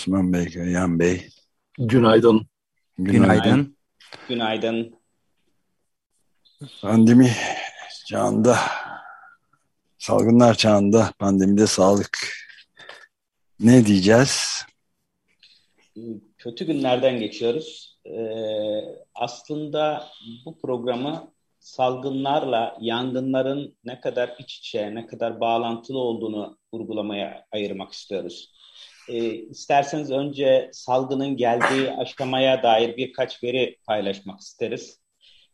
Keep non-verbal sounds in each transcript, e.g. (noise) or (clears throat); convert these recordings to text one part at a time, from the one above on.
Osman Bey, Yan Bey. Günaydın. Günaydın. Günaydın. Pandemi çağında, salgınlar çağında, pandemide sağlık ne diyeceğiz? Kötü günlerden geçiyoruz. Ee, aslında bu programı salgınlarla yangınların ne kadar iç içe, ne kadar bağlantılı olduğunu vurgulamaya ayırmak istiyoruz. E, isterseniz önce salgının geldiği aşamaya dair birkaç veri paylaşmak isteriz.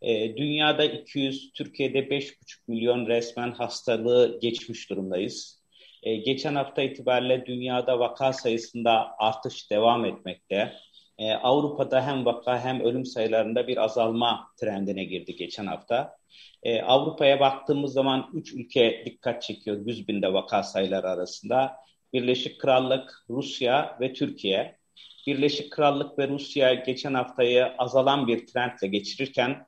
E, dünyada 200, Türkiye'de 5,5 milyon resmen hastalığı geçmiş durumdayız. E, geçen hafta itibariyle dünyada vaka sayısında artış devam etmekte. E, Avrupa'da hem vaka hem ölüm sayılarında bir azalma trendine girdi geçen hafta. E, Avrupa'ya baktığımız zaman 3 ülke dikkat çekiyor 100 binde vaka sayıları arasında. Birleşik Krallık, Rusya ve Türkiye. Birleşik Krallık ve Rusya geçen haftayı azalan bir trendle geçirirken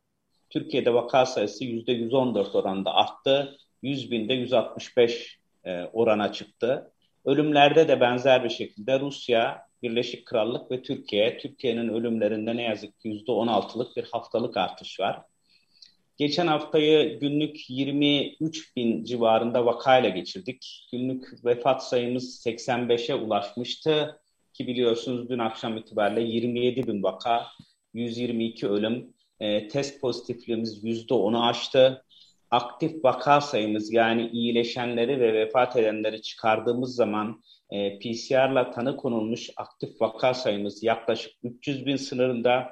Türkiye'de vaka sayısı %114 oranında arttı. 100 binde 165 e, orana çıktı. Ölümlerde de benzer bir şekilde Rusya, Birleşik Krallık ve Türkiye. Türkiye'nin ölümlerinde ne yazık ki %16'lık bir haftalık artış var. Geçen haftayı günlük 23 bin civarında vakayla geçirdik. Günlük vefat sayımız 85'e ulaşmıştı. Ki biliyorsunuz dün akşam itibariyle 27 bin vaka, 122 ölüm, e, test pozitifliğimiz %10'u aştı. Aktif vaka sayımız yani iyileşenleri ve vefat edenleri çıkardığımız zaman e, PCR'la tanı konulmuş aktif vaka sayımız yaklaşık 300 bin sınırında.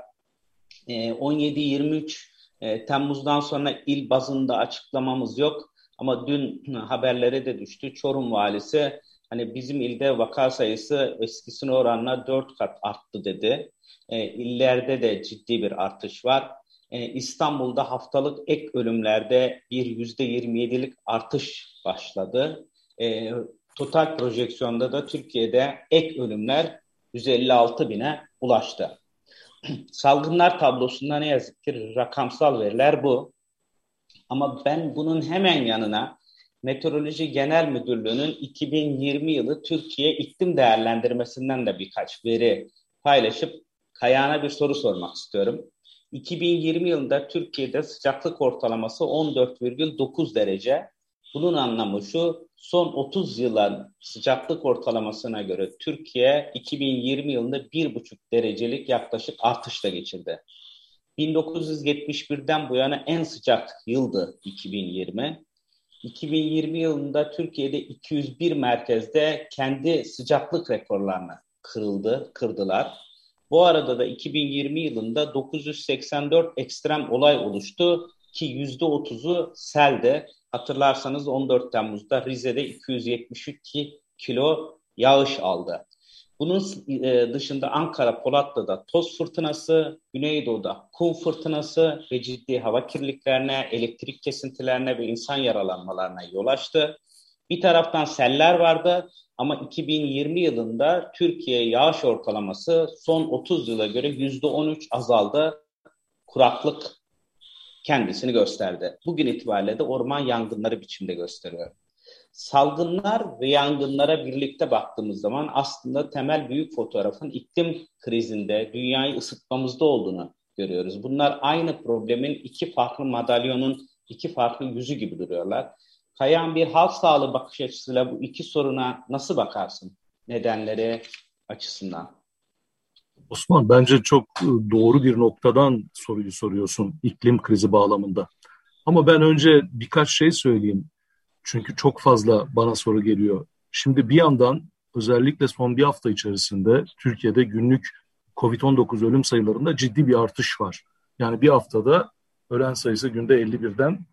E, 17-23 e, Temmuz'dan sonra il bazında açıklamamız yok. Ama dün (clears throat) haberlere de düştü. Çorum valisi hani bizim ilde vaka sayısı eskisine oranla dört kat arttı dedi. E, illerde de ciddi bir artış var. E, İstanbul'da haftalık ek ölümlerde bir yüzde yirmi yedilik artış başladı. E, total projeksiyonda da Türkiye'de ek ölümler 156 bine ulaştı. (clears throat) Salgınlar tablosunda ne yazık ki rakamsal veriler bu. Ama ben bunun hemen yanına Meteoroloji Genel Müdürlüğü'nün 2020 yılı Türkiye iklim değerlendirmesinden de birkaç veri paylaşıp Kayağına bir soru sormak istiyorum. 2020 yılında Türkiye'de sıcaklık ortalaması 14,9 derece. Bunun anlamı şu, son 30 yılın sıcaklık ortalamasına göre Türkiye 2020 yılında 1,5 derecelik yaklaşık artışla geçirdi. 1971'den bu yana en sıcak yıldı 2020. 2020 yılında Türkiye'de 201 merkezde kendi sıcaklık rekorlarını kırıldı, kırdılar. Bu arada da 2020 yılında 984 ekstrem olay oluştu ki %30'u selde. Hatırlarsanız 14 Temmuz'da Rize'de 272 kilo yağış aldı. Bunun e, dışında Ankara Polatlı'da toz fırtınası, Güneydoğu'da kum fırtınası ve ciddi hava kirliliklerine, elektrik kesintilerine ve insan yaralanmalarına yol açtı. Bir taraftan seller vardı ama 2020 yılında Türkiye yağış ortalaması son 30 yıla göre %13 azaldı. Kuraklık kendisini gösterdi. Bugün itibariyle de orman yangınları biçimde gösteriyor. Salgınlar ve yangınlara birlikte baktığımız zaman aslında temel büyük fotoğrafın iklim krizinde dünyayı ısıtmamızda olduğunu görüyoruz. Bunlar aynı problemin iki farklı madalyonun iki farklı yüzü gibi duruyorlar. Kayan bir halk sağlığı bakış açısıyla bu iki soruna nasıl bakarsın nedenleri açısından? Osman bence çok e, doğru bir noktadan soruyu soruyorsun iklim krizi bağlamında. Ama ben önce birkaç şey söyleyeyim. Çünkü çok fazla bana soru geliyor. Şimdi bir yandan özellikle son bir hafta içerisinde Türkiye'de günlük COVID-19 ölüm sayılarında ciddi bir artış var. Yani bir haftada ölen sayısı günde 51'den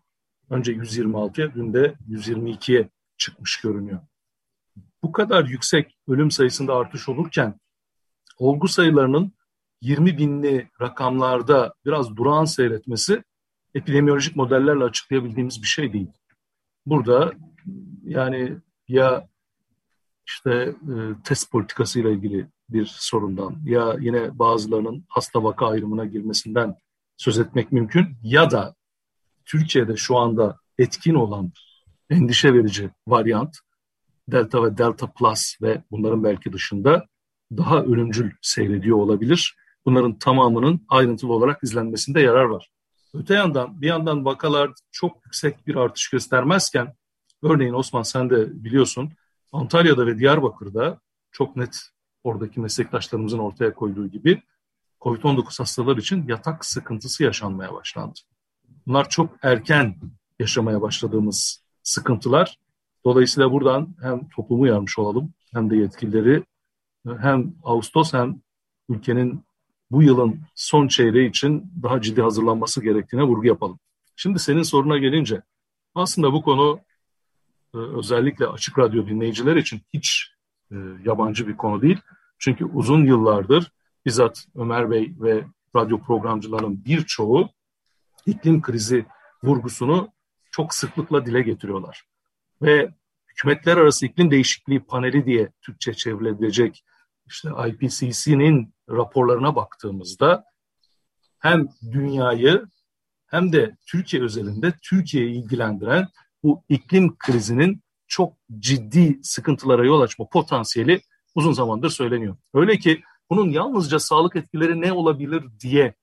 önce 126'ya günde 122'ye çıkmış görünüyor. Bu kadar yüksek ölüm sayısında artış olurken olgu sayılarının 20 binli rakamlarda biraz durağan seyretmesi epidemiyolojik modellerle açıklayabildiğimiz bir şey değil. Burada yani ya işte e, test politikasıyla ilgili bir sorundan ya yine bazılarının hasta vaka ayrımına girmesinden söz etmek mümkün ya da Türkiye'de şu anda etkin olan endişe verici varyant Delta ve Delta Plus ve bunların belki dışında daha ölümcül seyrediyor olabilir. Bunların tamamının ayrıntılı olarak izlenmesinde yarar var. Öte yandan bir yandan vakalar çok yüksek bir artış göstermezken örneğin Osman sen de biliyorsun Antalya'da ve Diyarbakır'da çok net oradaki meslektaşlarımızın ortaya koyduğu gibi COVID-19 hastalar için yatak sıkıntısı yaşanmaya başlandı. Bunlar çok erken yaşamaya başladığımız sıkıntılar. Dolayısıyla buradan hem toplumu uyarmış olalım hem de yetkilileri hem Ağustos hem ülkenin bu yılın son çeyreği için daha ciddi hazırlanması gerektiğine vurgu yapalım. Şimdi senin soruna gelince aslında bu konu e, özellikle açık radyo dinleyiciler için hiç e, yabancı bir konu değil. Çünkü uzun yıllardır bizzat Ömer Bey ve radyo programcılarının birçoğu iklim krizi vurgusunu çok sıklıkla dile getiriyorlar. Ve hükümetler arası iklim değişikliği paneli diye Türkçe çevrilebilecek işte IPCC'nin raporlarına baktığımızda hem dünyayı hem de Türkiye özelinde Türkiye'yi ilgilendiren bu iklim krizinin çok ciddi sıkıntılara yol açma potansiyeli uzun zamandır söyleniyor. Öyle ki bunun yalnızca sağlık etkileri ne olabilir diye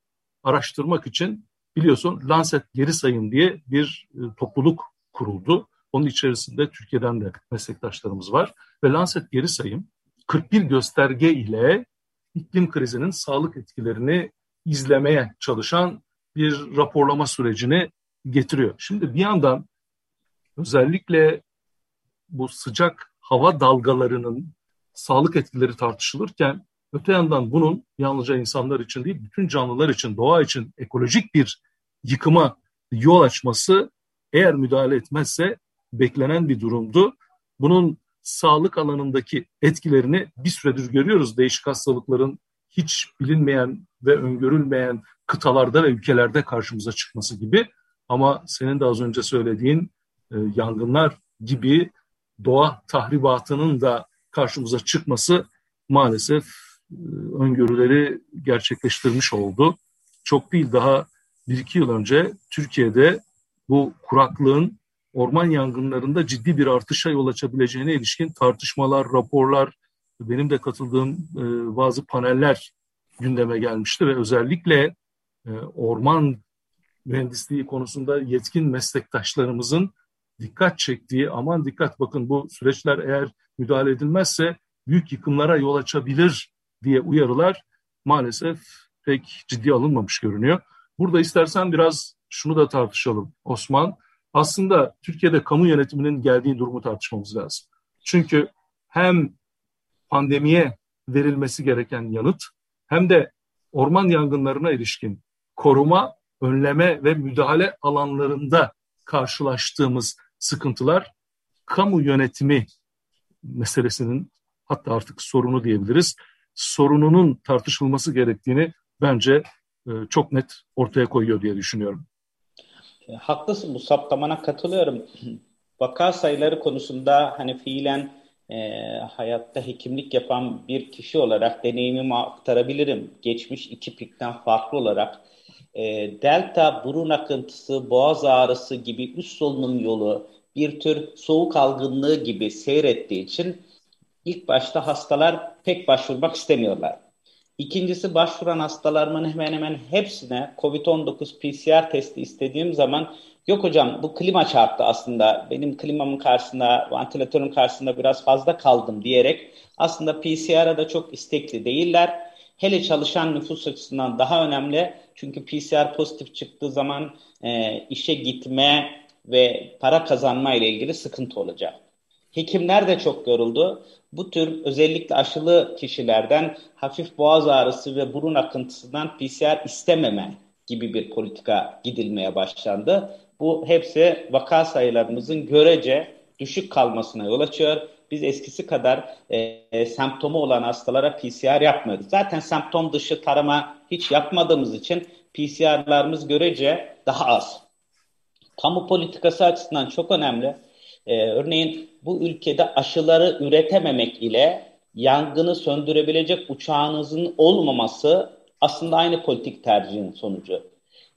araştırmak için biliyorsun Lancet Geri Sayım diye bir e, topluluk kuruldu. Onun içerisinde Türkiye'den de meslektaşlarımız var ve Lancet Geri Sayım 41 gösterge ile iklim krizinin sağlık etkilerini izlemeye çalışan bir raporlama sürecini getiriyor. Şimdi bir yandan özellikle bu sıcak hava dalgalarının sağlık etkileri tartışılırken öte yandan bunun yalnızca insanlar için değil bütün canlılar için, doğa için ekolojik bir yıkıma yol açması eğer müdahale etmezse beklenen bir durumdu. Bunun sağlık alanındaki etkilerini bir süredir görüyoruz. Değişik hastalıkların hiç bilinmeyen ve öngörülmeyen kıtalarda ve ülkelerde karşımıza çıkması gibi. Ama senin de az önce söylediğin e, yangınlar gibi doğa tahribatının da karşımıza çıkması maalesef e, öngörüleri gerçekleştirmiş oldu. Çok değil daha bir iki yıl önce Türkiye'de bu kuraklığın orman yangınlarında ciddi bir artışa yol açabileceğine ilişkin tartışmalar, raporlar, benim de katıldığım e, bazı paneller gündeme gelmişti ve özellikle e, orman mühendisliği konusunda yetkin meslektaşlarımızın dikkat çektiği, aman dikkat bakın bu süreçler eğer müdahale edilmezse büyük yıkımlara yol açabilir diye uyarılar maalesef pek ciddi alınmamış görünüyor. Burada istersen biraz şunu da tartışalım Osman aslında Türkiye'de kamu yönetiminin geldiği durumu tartışmamız lazım. Çünkü hem pandemiye verilmesi gereken yanıt hem de orman yangınlarına ilişkin koruma, önleme ve müdahale alanlarında karşılaştığımız sıkıntılar kamu yönetimi meselesinin hatta artık sorunu diyebiliriz. Sorununun tartışılması gerektiğini bence e, çok net ortaya koyuyor diye düşünüyorum. E, haklısın bu saptamana katılıyorum. (clears throat) Vaka sayıları konusunda hani fiilen e, hayatta hekimlik yapan bir kişi olarak deneyimimi aktarabilirim. Geçmiş iki pikten farklı olarak e, delta, burun akıntısı, boğaz ağrısı gibi üst solunum yolu bir tür soğuk algınlığı gibi seyrettiği için ilk başta hastalar pek başvurmak istemiyorlar. İkincisi başvuran hastalarımın hemen hemen hepsine COVID-19 PCR testi istediğim zaman yok hocam bu klima çarptı aslında benim klimamın karşısında vantilatörün karşısında biraz fazla kaldım diyerek aslında PCR'a da çok istekli değiller. Hele çalışan nüfus açısından daha önemli çünkü PCR pozitif çıktığı zaman e, işe gitme ve para kazanma ile ilgili sıkıntı olacak. Hekimler de çok yoruldu. Bu tür özellikle aşılı kişilerden hafif boğaz ağrısı ve burun akıntısından PCR istememe gibi bir politika gidilmeye başlandı. Bu hepsi vaka sayılarımızın görece düşük kalmasına yol açıyor. biz eskisi kadar e, semptomu olan hastalara PCR yapmıyoruz. Zaten semptom dışı tarama hiç yapmadığımız için PCR'larımız görece daha az. Kamu politikası açısından çok önemli. Ee, örneğin bu ülkede aşıları üretememek ile yangını söndürebilecek uçağınızın olmaması aslında aynı politik tercihin sonucu.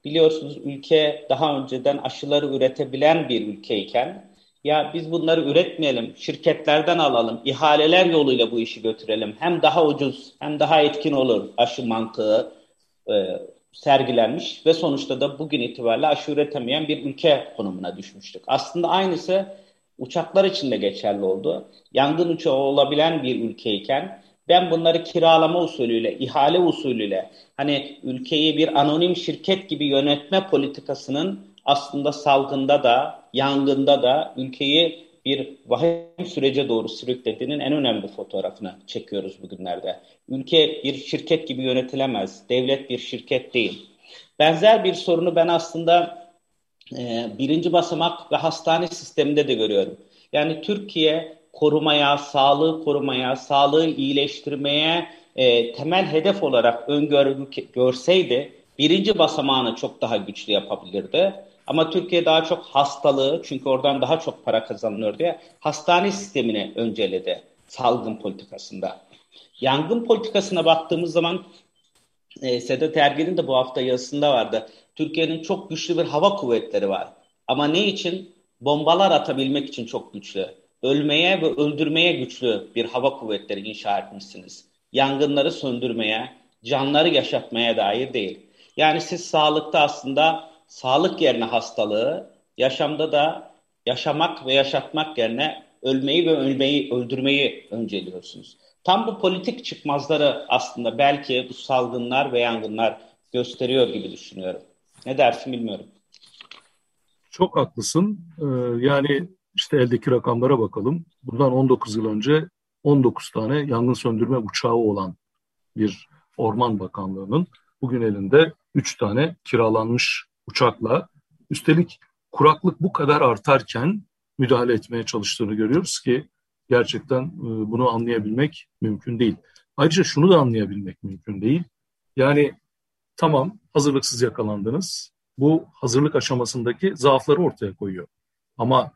Biliyorsunuz ülke daha önceden aşıları üretebilen bir ülkeyken ya biz bunları üretmeyelim, şirketlerden alalım, ihaleler yoluyla bu işi götürelim. Hem daha ucuz hem daha etkin olur aşı mantığı e, sergilenmiş ve sonuçta da bugün itibariyle aşı üretemeyen bir ülke konumuna düşmüştük. Aslında aynısı uçaklar için de geçerli oldu. Yangın uçağı olabilen bir ülkeyken ben bunları kiralama usulüyle, ihale usulüyle hani ülkeyi bir anonim şirket gibi yönetme politikasının aslında salgında da, yangında da ülkeyi bir vahim sürece doğru sürüklediğinin en önemli fotoğrafını çekiyoruz bugünlerde. Ülke bir şirket gibi yönetilemez. Devlet bir şirket değil. Benzer bir sorunu ben aslında e, birinci basamak ve hastane sisteminde de görüyorum. Yani Türkiye korumaya, sağlığı korumaya, sağlığı iyileştirmeye e, temel hedef olarak öngörü görseydi birinci basamağını çok daha güçlü yapabilirdi. Ama Türkiye daha çok hastalığı çünkü oradan daha çok para kazanılıyor diye hastane sistemini önceledi salgın politikasında. Yangın politikasına baktığımız zaman e, Sedat Ergen'in de bu hafta yazısında vardı. Türkiye'nin çok güçlü bir hava kuvvetleri var. Ama ne için? Bombalar atabilmek için çok güçlü. Ölmeye ve öldürmeye güçlü bir hava kuvvetleri inşa etmişsiniz. Yangınları söndürmeye, canları yaşatmaya dair değil. Yani siz sağlıkta aslında sağlık yerine hastalığı, yaşamda da yaşamak ve yaşatmak yerine ölmeyi ve ölmeyi, öldürmeyi önceliyorsunuz. Tam bu politik çıkmazları aslında belki bu salgınlar ve yangınlar gösteriyor gibi düşünüyorum. Ne dersin bilmiyorum. Çok haklısın. Ee, yani işte eldeki rakamlara bakalım. Bundan 19 yıl önce 19 tane yangın söndürme uçağı olan bir Orman Bakanlığı'nın bugün elinde 3 tane kiralanmış uçakla üstelik kuraklık bu kadar artarken müdahale etmeye çalıştığını görüyoruz ki gerçekten e, bunu anlayabilmek mümkün değil. Ayrıca şunu da anlayabilmek mümkün değil. Yani tamam hazırlıksız yakalandınız. Bu hazırlık aşamasındaki zaafları ortaya koyuyor. Ama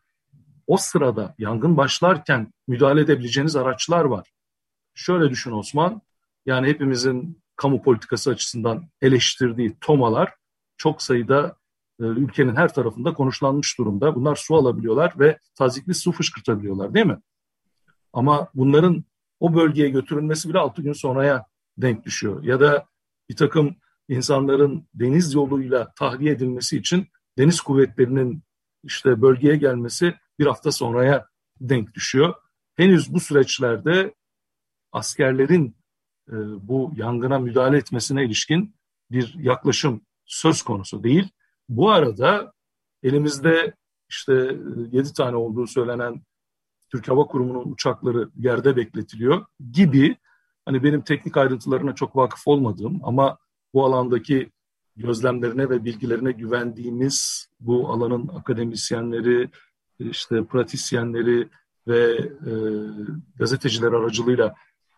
o sırada yangın başlarken müdahale edebileceğiniz araçlar var. Şöyle düşün Osman, yani hepimizin kamu politikası açısından eleştirdiği tomalar çok sayıda e, ülkenin her tarafında konuşlanmış durumda. Bunlar su alabiliyorlar ve tazikli su fışkırtabiliyorlar değil mi? Ama bunların o bölgeye götürülmesi bile 6 gün sonraya denk düşüyor. Ya da bir takım insanların deniz yoluyla tahliye edilmesi için deniz kuvvetlerinin işte bölgeye gelmesi bir hafta sonraya denk düşüyor. Henüz bu süreçlerde askerlerin e, bu yangına müdahale etmesine ilişkin bir yaklaşım söz konusu değil. Bu arada elimizde işte e, yedi tane olduğu söylenen Türk Hava Kurumu'nun uçakları yerde bekletiliyor gibi hani benim teknik ayrıntılarına çok vakıf olmadığım ama bu alandaki gözlemlerine ve bilgilerine güvendiğimiz bu alanın akademisyenleri, işte pratisyenleri ve e, gazeteciler aracılığıyla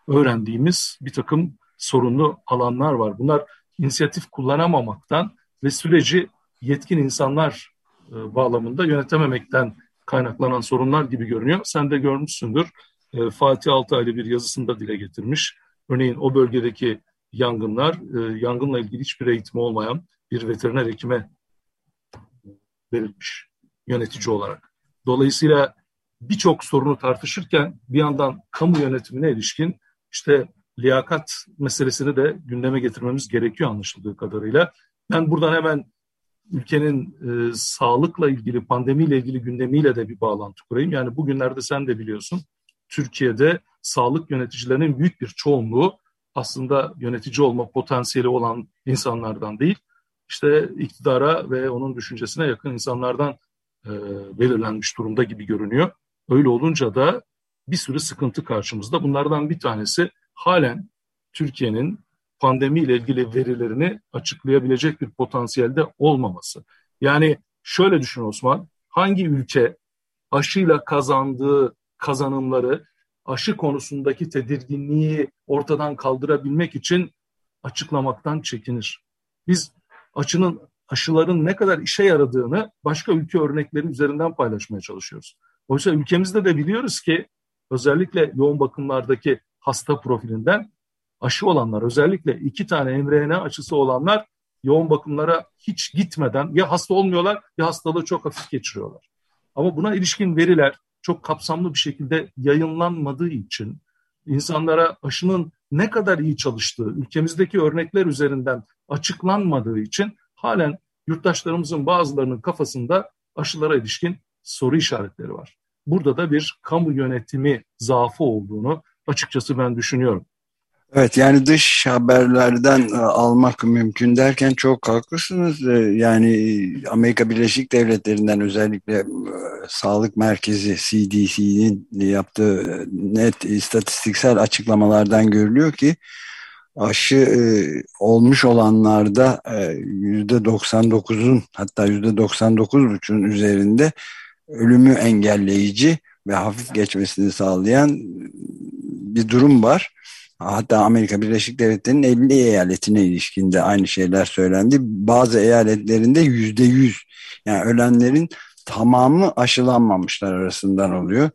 öğrendiğimiz bir takım sorunlu alanlar var. Bunlar inisiyatif kullanamamaktan ve süreci yetkin insanlar e, bağlamında yönetememekten kaynaklanan sorunlar gibi görünüyor. Sen de görmüşsündür. E, Fatih Altaylı bir yazısında dile getirmiş. Örneğin o bölgedeki yangınlar, e, yangınla ilgili hiçbir eğitimi olmayan bir veteriner hekime verilmiş yönetici olarak. Dolayısıyla birçok sorunu tartışırken bir yandan kamu yönetimine ilişkin işte liyakat meselesini de gündeme getirmemiz gerekiyor anlaşıldığı kadarıyla. Ben buradan hemen ülkenin e, sağlıkla ilgili, pandemiyle ilgili gündemiyle de bir bağlantı kurayım. Yani bugünlerde sen de biliyorsun, Türkiye'de sağlık yöneticilerinin büyük bir çoğunluğu aslında yönetici olma potansiyeli olan insanlardan değil, işte iktidara ve onun düşüncesine yakın insanlardan e, belirlenmiş durumda gibi görünüyor. Öyle olunca da bir sürü sıkıntı karşımızda. Bunlardan bir tanesi halen Türkiye'nin pandemiyle ilgili verilerini açıklayabilecek bir potansiyelde olmaması. Yani şöyle düşün Osman, hangi ülke aşıyla kazandığı kazanımları aşı konusundaki tedirginliği ortadan kaldırabilmek için açıklamaktan çekinir. Biz aşının aşıların ne kadar işe yaradığını başka ülke örnekleri üzerinden paylaşmaya çalışıyoruz. Oysa ülkemizde de biliyoruz ki özellikle yoğun bakımlardaki hasta profilinden aşı olanlar özellikle iki tane mRNA aşısı olanlar yoğun bakımlara hiç gitmeden ya hasta olmuyorlar ya hastalığı çok hafif geçiriyorlar. Ama buna ilişkin veriler çok kapsamlı bir şekilde yayınlanmadığı için insanlara aşının ne kadar iyi çalıştığı ülkemizdeki örnekler üzerinden açıklanmadığı için halen yurttaşlarımızın bazılarının kafasında aşılara ilişkin soru işaretleri var. Burada da bir kamu yönetimi zaafı olduğunu açıkçası ben düşünüyorum. Evet yani dış haberlerden e, almak mümkün derken çok haklısınız. E, yani Amerika Birleşik Devletleri'nden özellikle e, Sağlık Merkezi CDC'nin yaptığı net istatistiksel açıklamalardan görülüyor ki aşı olmuş olanlarda yüzde 99'un hatta yüzde 99,5'un üzerinde ölümü engelleyici ve hafif geçmesini sağlayan bir durum var. Hatta Amerika Birleşik Devletleri'nin 50 eyaletine ilişkinde aynı şeyler söylendi. Bazı eyaletlerinde yüzde yüz yani ölenlerin tamamı aşılanmamışlar arasından oluyor.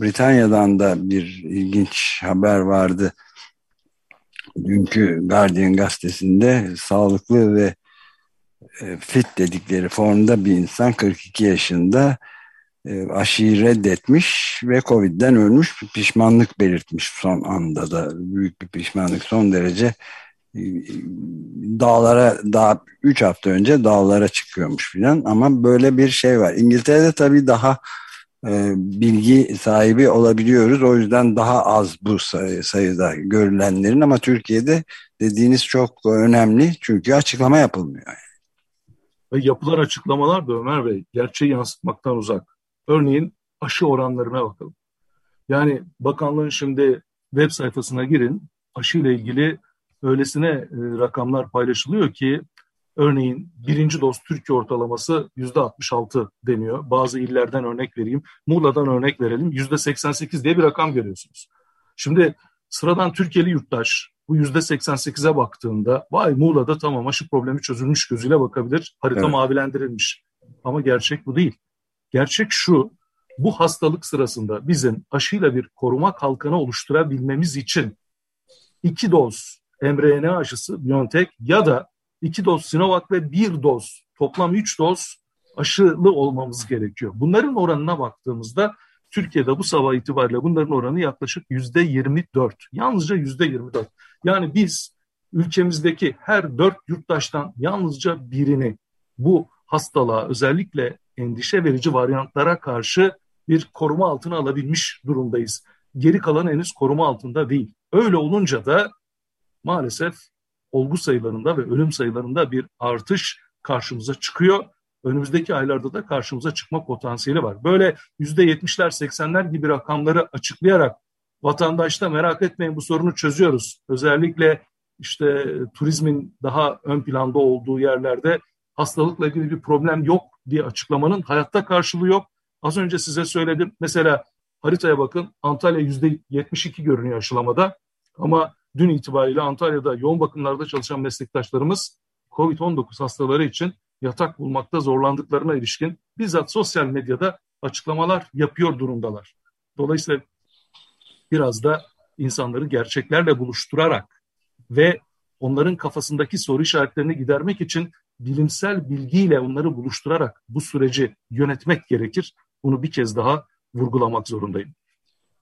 Britanya'dan da bir ilginç haber vardı. Dünkü Guardian gazetesinde sağlıklı ve e, fit dedikleri formda bir insan 42 yaşında aşıyı reddetmiş ve Covid'den ölmüş pişmanlık belirtmiş son anda da büyük bir pişmanlık son derece e, dağlara daha 3 hafta önce dağlara çıkıyormuş filan ama böyle bir şey var. İngiltere'de tabii daha e, bilgi sahibi olabiliyoruz. O yüzden daha az bu sayı, sayıda görülenlerin ama Türkiye'de dediğiniz çok önemli çünkü açıklama yapılmıyor. Ve yapılan açıklamalar da Ömer Bey gerçeği yansıtmaktan uzak. Örneğin aşı oranlarına bakalım. Yani bakanlığın şimdi web sayfasına girin. Aşı ile ilgili öylesine e, rakamlar paylaşılıyor ki örneğin birinci doz Türkiye ortalaması yüzde 66 deniyor. Bazı illerden örnek vereyim. Muğla'dan örnek verelim. Yüzde 88 diye bir rakam görüyorsunuz. Şimdi sıradan Türkiye'li yurttaş bu yüzde 88'e baktığında vay Muğla'da tamam aşı problemi çözülmüş gözüyle bakabilir. Harita evet. mavilendirilmiş. Ama gerçek bu değil. Gerçek şu, bu hastalık sırasında bizim aşıyla bir koruma kalkanı oluşturabilmemiz için iki doz mRNA aşısı BioNTech ya da iki doz Sinovac ve bir doz toplam üç doz aşılı olmamız gerekiyor. Bunların oranına baktığımızda Türkiye'de bu sabah itibariyle bunların oranı yaklaşık yüzde 24. Yalnızca yüzde 24. Yani biz ülkemizdeki her dört yurttaştan yalnızca birini bu hastalığa özellikle endişe verici varyantlara karşı bir koruma altına alabilmiş durumdayız. Geri kalan henüz koruma altında değil. Öyle olunca da maalesef olgu sayılarında ve ölüm sayılarında bir artış karşımıza çıkıyor. Önümüzdeki aylarda da karşımıza çıkma potansiyeli var. Böyle yüzde yetmişler, seksenler gibi rakamları açıklayarak vatandaşta merak etmeyin bu sorunu çözüyoruz. Özellikle işte turizmin daha ön planda olduğu yerlerde hastalıkla ilgili bir problem yok diye açıklamanın hayatta karşılığı yok. Az önce size söyledim. Mesela haritaya bakın Antalya yüzde 72 görünüyor aşılamada. Ama dün itibariyle Antalya'da yoğun bakımlarda çalışan meslektaşlarımız COVID-19 hastaları için yatak bulmakta zorlandıklarına ilişkin bizzat sosyal medyada açıklamalar yapıyor durumdalar. Dolayısıyla biraz da insanları gerçeklerle buluşturarak ve onların kafasındaki soru işaretlerini gidermek için bilimsel bilgiyle onları buluşturarak bu süreci yönetmek gerekir. Bunu bir kez daha vurgulamak zorundayım.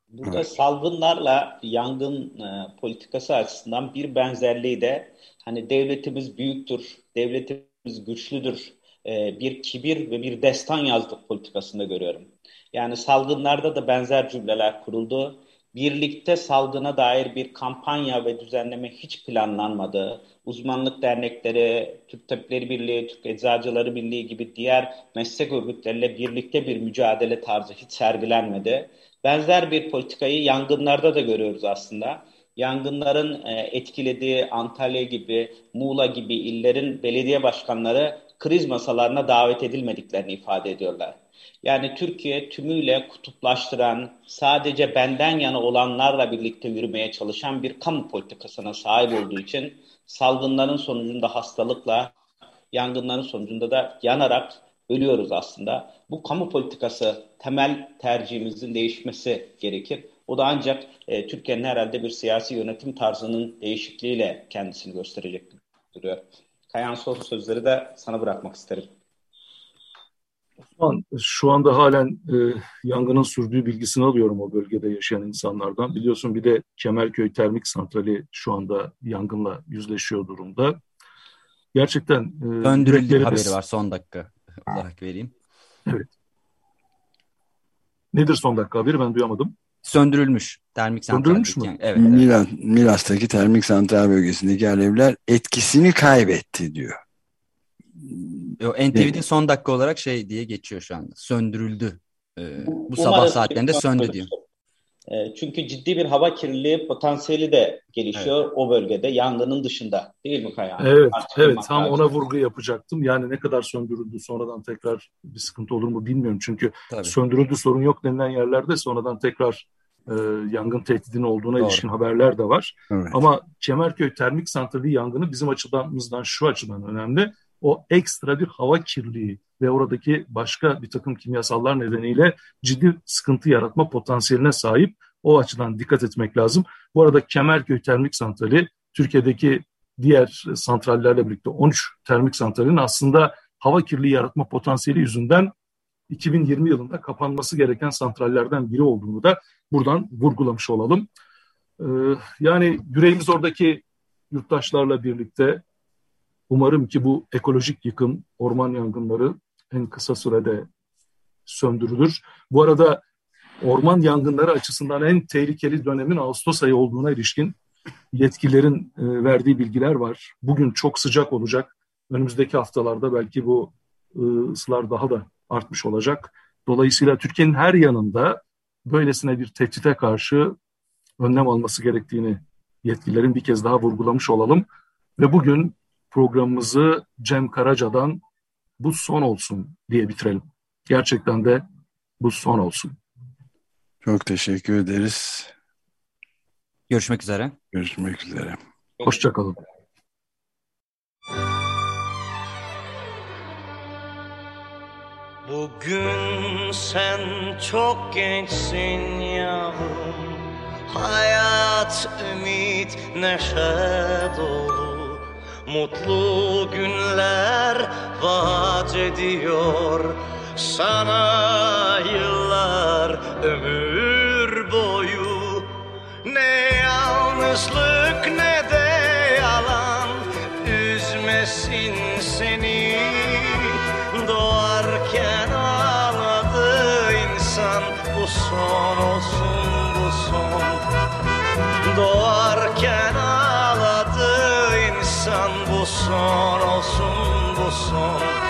Burada evet. salgınlarla yangın e, politikası açısından bir benzerliği de hani devletimiz büyüktür, devletimiz güçlüdür, e, bir kibir ve bir destan yazdık politikasında görüyorum. Yani salgınlarda da benzer cümleler kuruldu birlikte salgına dair bir kampanya ve düzenleme hiç planlanmadı. Uzmanlık dernekleri, Türk Tabipleri Birliği, Türk Eczacıları Birliği gibi diğer meslek örgütleriyle birlikte bir mücadele tarzı hiç sergilenmedi. Benzer bir politikayı yangınlarda da görüyoruz aslında. Yangınların e, etkilediği Antalya gibi, Muğla gibi illerin belediye başkanları kriz masalarına davet edilmediklerini ifade ediyorlar. Yani Türkiye tümüyle kutuplaştıran, sadece benden yana olanlarla birlikte yürümeye çalışan bir kamu politikasına sahip olduğu için salgınların sonucunda hastalıkla, yangınların sonucunda da yanarak ölüyoruz aslında. Bu kamu politikası temel tercihimizin değişmesi gerekir. O da ancak e, Türkiye'nin herhalde bir siyasi yönetim tarzının değişikliğiyle kendisini gösterecek duruyor. Kayan soru sözleri de sana bırakmak isterim. Osman, şu anda halen e, yangının sürdüğü bilgisini alıyorum o bölgede yaşayan insanlardan. Biliyorsun bir de Kemerköy Termik Santrali şu anda yangınla yüzleşiyor durumda. Gerçekten... E, Döndürüldü haberi var son dakika olarak vereyim. Evet. Nedir son dakika haberi ben duyamadım. Söndürülmüş termik santral. Söndürülmüş mü? Yani. Evet, Milas, Milas'taki termik santral bölgesindeki alevler etkisini kaybetti diyor. NTV'de son dakika olarak şey diye geçiyor şu anda. Söndürüldü. Ee, bu Umarım sabah saatlerinde söndü diyor. E, çünkü ciddi bir hava kirliliği potansiyeli de gelişiyor evet. o bölgede yangının dışında değil mi Kaya? Evet, Artık evet tam ona vurgu yapacaktım. Yani ne kadar söndürüldü sonradan tekrar bir sıkıntı olur mu bilmiyorum. Çünkü Tabii. söndürüldü sorun yok denilen yerlerde sonradan tekrar e, yangın tehdidinin olduğuna Doğru. ilişkin haberler de var. Evet. Ama Kemerköy Termik Santrali yangını bizim açıdan şu açıdan önemli. O ekstra bir hava kirliliği ve oradaki başka bir takım kimyasallar nedeniyle ciddi sıkıntı yaratma potansiyeline sahip. O açıdan dikkat etmek lazım. Bu arada Kemerköy Termik Santrali Türkiye'deki diğer santrallerle birlikte 13 termik santralin aslında hava kirliliği yaratma potansiyeli yüzünden 2020 yılında kapanması gereken santrallerden biri olduğunu da buradan vurgulamış olalım. Ee, yani yüreğimiz oradaki yurttaşlarla birlikte umarım ki bu ekolojik yıkım, orman yangınları en kısa sürede söndürülür. Bu arada orman yangınları açısından en tehlikeli dönemin Ağustos ayı olduğuna ilişkin yetkililerin e, verdiği bilgiler var. Bugün çok sıcak olacak. Önümüzdeki haftalarda belki bu e, ısılar daha da artmış olacak. Dolayısıyla Türkiye'nin her yanında böylesine bir tehdite karşı önlem alması gerektiğini yetkililerin bir kez daha vurgulamış olalım. Ve bugün programımızı Cem Karaca'dan bu son olsun diye bitirelim. Gerçekten de bu son olsun. Çok teşekkür ederiz. Görüşmek üzere. Görüşmek üzere. Hoşçakalın. Bugün sen çok gençsin yavrum Hayat, ümit, neşe dolu Mutlu günler vaat ediyor. Sana yıllar ömür boyu. Ne yalnızlık ne de son olsun bu son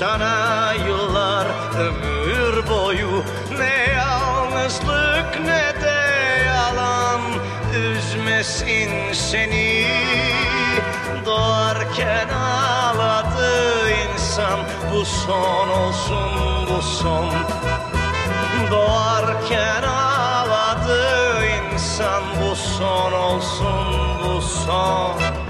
sana yıllar ömür boyu. Ne yalnızlık ne de yalan. Üzmesin seni. Doğarken ağladı insan. Bu son olsun bu son. Doğarken ağladı insan. Bu son olsun bu son